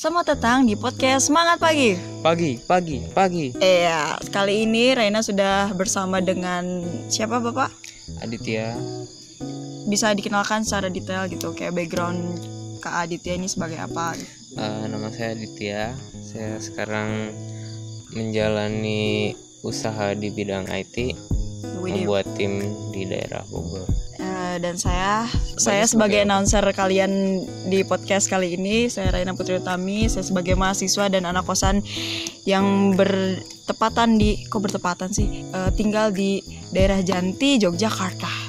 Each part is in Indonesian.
Selamat datang di podcast Semangat Pagi. Pagi, pagi, pagi. Iya, kali ini Raina sudah bersama dengan siapa Bapak? Aditya, Bisa dikenalkan secara detail gitu, kayak background Kak Aditya ini sebagai apa? eh, nama saya Aditya. Saya sekarang menjalani usaha di bidang IT, Widih. membuat tim di daerah Bogor. Eh, dan saya saya sebagai sebagai apa? announcer kalian di podcast kali ini saya Raina Putri Utami saya sebagai mahasiswa dan anak kosan yang bertepatan di kok bertepatan sih? Eh, tinggal di daerah Janti Yogyakarta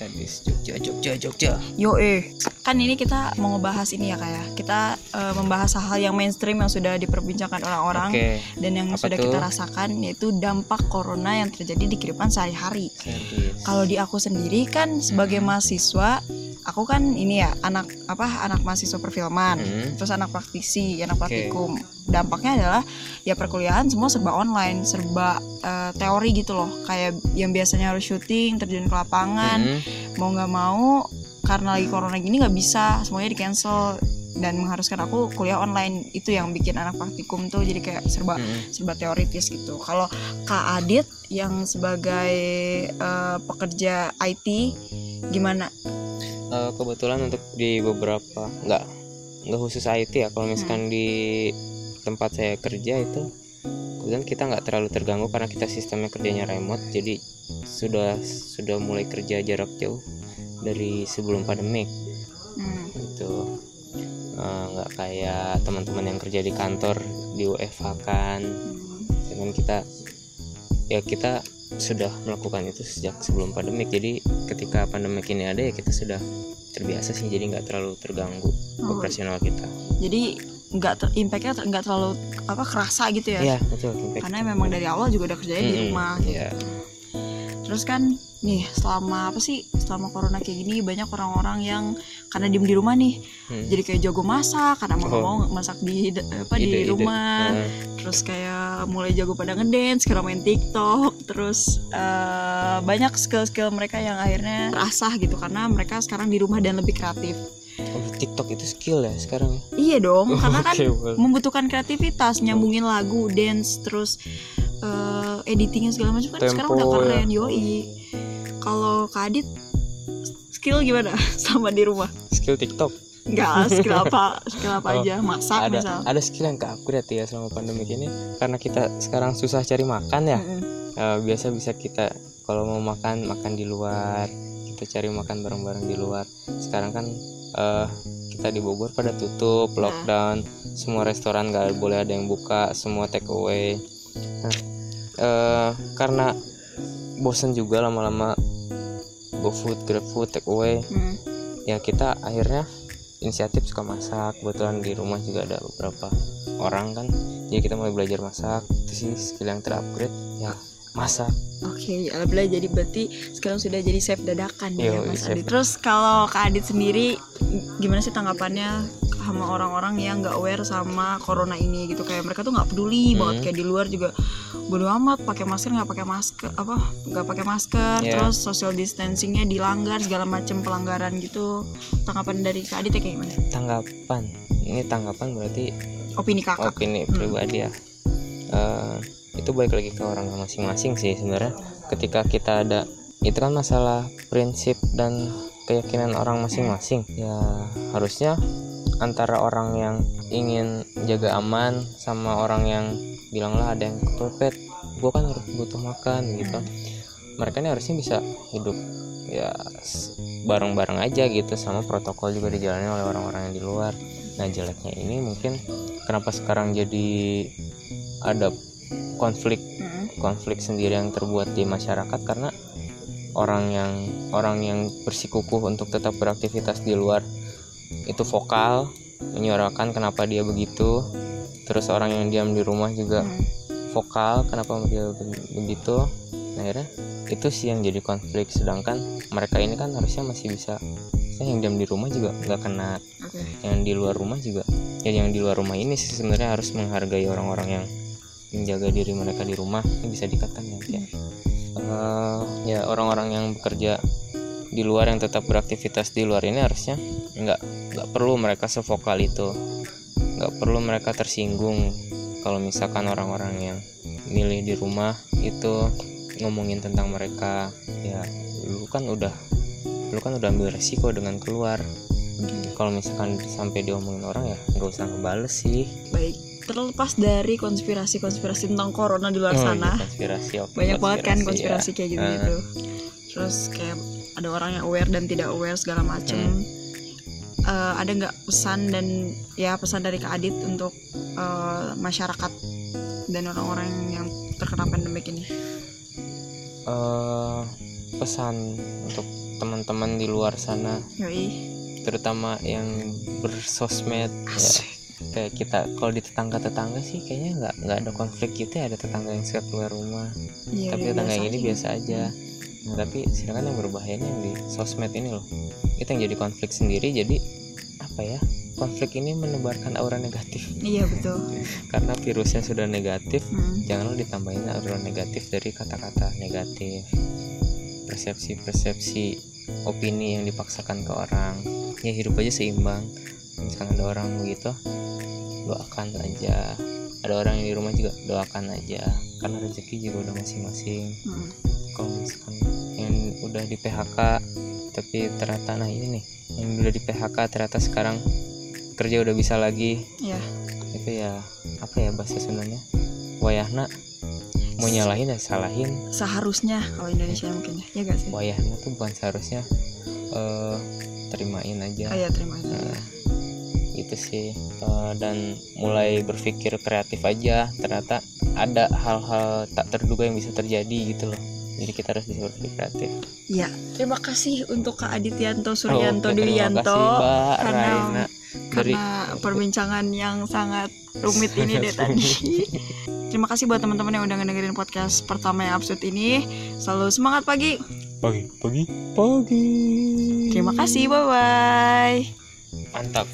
Sadis Jogja, Jogja, Jogja. yo eh kan ini kita mau ngebahas ini ya kayak kita eh, membahas hal-hal yang mainstream yang sudah diperbincangkan orang-orang Oke, dan yang Apa sudah tuh? kita rasakan yaitu dampak corona yang terjadi di kehidupan sehari-hari. Kalau di aku sendiri kan sebagai mahasiswa aku kan ini ya anak apa anak mahasiswa perfilman. Hmm, terus anak praktisi anak praktikum. Dampaknya adalah ya perkuliahan semua serba online serba eh, teori gitu loh. Kayak yang biasanya harus syuting terjun ke lapangan hmm, mau nggak mau karena lagi corona gini nggak bisa semuanya di cancel. Dan mengharuskan aku kuliah online itu yang bikin anak praktikum tuh jadi kayak serba hmm. serba teoritis gitu. Kalau Kak Adit yang sebagai eh, pekerja IT gimana? Eh, kebetulan untuk di beberapa nggak nggak khusus IT ya. Kalau misalkan di tempat saya kerja itu kemudian kita nggak terlalu terganggu karena kita sistemnya kerjanya remote. Jadi sudah sudah mulai kerja jarak jauh dari sebelum pandemik. Hmm, gitu. Eh, nggak kayak teman-teman yang kerja di kantor di WFH kan. Hmm, dengan kita ya kita sudah melakukan itu sejak sebelum pandemik jadi ketika pandemik ini ada ya kita sudah terbiasa sih jadi nggak terlalu terganggu Oh. operasional kita Jadi nggak ter- impactnya ter- nggak terlalu apa kerasa gitu ya? Iya betul impact. Karena memang dari awal juga udah kerjanya di Mm-mm, rumah. gitu. iya. Terus kan nih selama apa sih selama corona kayak gini banyak orang-orang yang karena diem di rumah nih Hmm. jadi kayak jago masak karena mau Oh. mau masak di apa di Ide-ide. rumah Nah, terus kayak mulai jago pada ngedance sekarang main TikTok terus eh, banyak skill-skill mereka yang akhirnya terasah gitu karena mereka sekarang di rumah dan lebih kreatif oh, TikTok itu skill ya sekarang ya? iya dong karena kan Oke, boleh. membutuhkan kreativitas nyambungin lagu dance terus eh, editingnya segala macam kan Tempo, sekarang udah ya. keren yoi. Kalau Kadit skill gimana? Sama di rumah? Skill TikTok? Enggak, skill apa? Skill apa Oh, aja? Masak ada misal. ada skill yang keupgrade ya selama pandemi ini? Karena kita sekarang susah cari makan ya? Mm-mm. Eh, biasa bisa kita kalau mau makan makan di luar. Kita cari makan bareng-bareng di luar. Sekarang kan eh, kita di Bogor pada tutup Nah. lockdown. Semua restoran nggak boleh ada yang buka semua take away. Nah eh, karena bosen juga lama-lama GoFood, GrabFood, take away Mm. ya kita akhirnya inisiatif suka masak kebetulan di rumah juga ada beberapa orang kan jadi kita mulai belajar masak itu sih skill yang terupgrade ya masak Oke, alhamdulillah jadi berarti sekarang sudah jadi chef dadakan ya Yoi, Mas. Adit. Terus kalau Kak Adit sendiri gimana sih tanggapannya sama orang-orang yang nggak aware sama corona ini gitu kayak mereka tuh nggak peduli Hmm. banget kayak di luar juga bodo amat pakai masker nggak pakai masker apa nggak pakai masker Yeah. terus social distancingnya dilanggar segala macam pelanggaran gitu tanggapan dari Kak Adit ya kayak gimana? tanggapan ini tanggapan berarti Opini kakak? opini Hmm. pribadi ya Eh, itu balik lagi ke orang masing-masing sih sebenarnya ketika kita ada itu kan masalah prinsip dan keyakinan orang masing-masing ya harusnya antara orang yang ingin jaga aman sama orang yang bilang lah ada yang kepepet gue kan harus butuh makan gitu. Mereka ini harusnya bisa hidup ya bareng-bareng aja gitu sama protokol juga dijalani oleh orang-orang yang di luar. Nah jeleknya ini mungkin kenapa sekarang jadi ada konflik konflik sendiri yang terbuat di masyarakat karena orang yang orang yang bersikukuh untuk tetap beraktivitas di luar itu vokal menyuarakan kenapa dia begitu. Terus orang yang diam di rumah juga Mm. vokal kenapa dia be- begitu. Nah, akhirnya itu sih yang jadi konflik. Sedangkan mereka ini kan harusnya masih bisa. Saya yang diam di rumah juga nggak kena. Oke. yang di luar rumah juga. Ya yang di luar rumah ini sih sebenarnya harus menghargai orang-orang yang menjaga diri mereka di rumah. Ini bisa dikatakan ya Eh, ya orang-orang yang bekerja di luar yang tetap beraktivitas di luar ini harusnya nggak nggak perlu mereka sevokal itu. Nggak perlu mereka tersinggung kalau misalkan orang-orang yang milih di rumah itu ngomongin tentang mereka. Ya lu kan udah lu kan udah ambil resiko dengan keluar. Kalau misalkan sampai diomongin orang ya nggak usah ngebales sih. Baik terlepas dari konspirasi-konspirasi tentang corona di luar Oh, sana. iya, konspirasi oke, banyak banget kan ya. konspirasi kayak gitu gitu terus kayak ada orang yang aware dan tidak aware segala macem. Hmm. Eh, ada nggak pesan dan ya pesan dari Kak Adit untuk eh, masyarakat dan orang-orang yang terkena pandemik ini? Eh, pesan untuk teman-teman di luar sana. Yoi. Terutama yang bersosmed ya, kayak kita kalau di tetangga-tetangga sih kayaknya nggak nggak ada konflik gitu ya. Ada tetangga yang suka keluar rumah. Iya, tapi udah tetangga yang ini biasa aja tapi sedangkan yang berbahaya ini yang di sosmed ini loh. Itu yang jadi konflik sendiri jadi apa ya konflik ini menebarkan aura negatif. Iya betul. Karena virusnya sudah negatif Hmm. jangan lo ditambahin aura negatif dari kata-kata negatif persepsi-persepsi opini yang dipaksakan ke orang. Ya hidup aja seimbang. Misalkan ada orang begitu doakan aja. Ada orang yang di rumah juga doakan aja. Karena rezeki juga udah masing-masing. Hmm. kalau misalkan udah di PHK tapi ternyata nah ini nih yang udah di PHK ternyata sekarang kerja udah bisa lagi. Ya itu ya apa ya bahasa Sundanya? Wayahna. Mau nyalahin ya salahin. Seharusnya kalau Indonesia mungkin ya ya gak sih? Wayahna tuh bukan seharusnya eh terimain aja. Oh ya terima kasih Nah, itu sih. Eh, dan mulai berpikir kreatif aja ternyata ada hal-hal tak terduga yang bisa terjadi gitu loh jadi kita harus bisa berpikir kreatif ya terima kasih untuk Kak Adityanto Suryanto terima Duyanto kasih, Mbak karena Raina dari karena perbincangan yang sangat rumit ini deh tadi. Terima kasih buat teman-teman yang udah ngedengerin podcast pertama yang absurd ini. Selalu semangat pagi. pagi pagi pagi Terima kasih, bye bye. mantap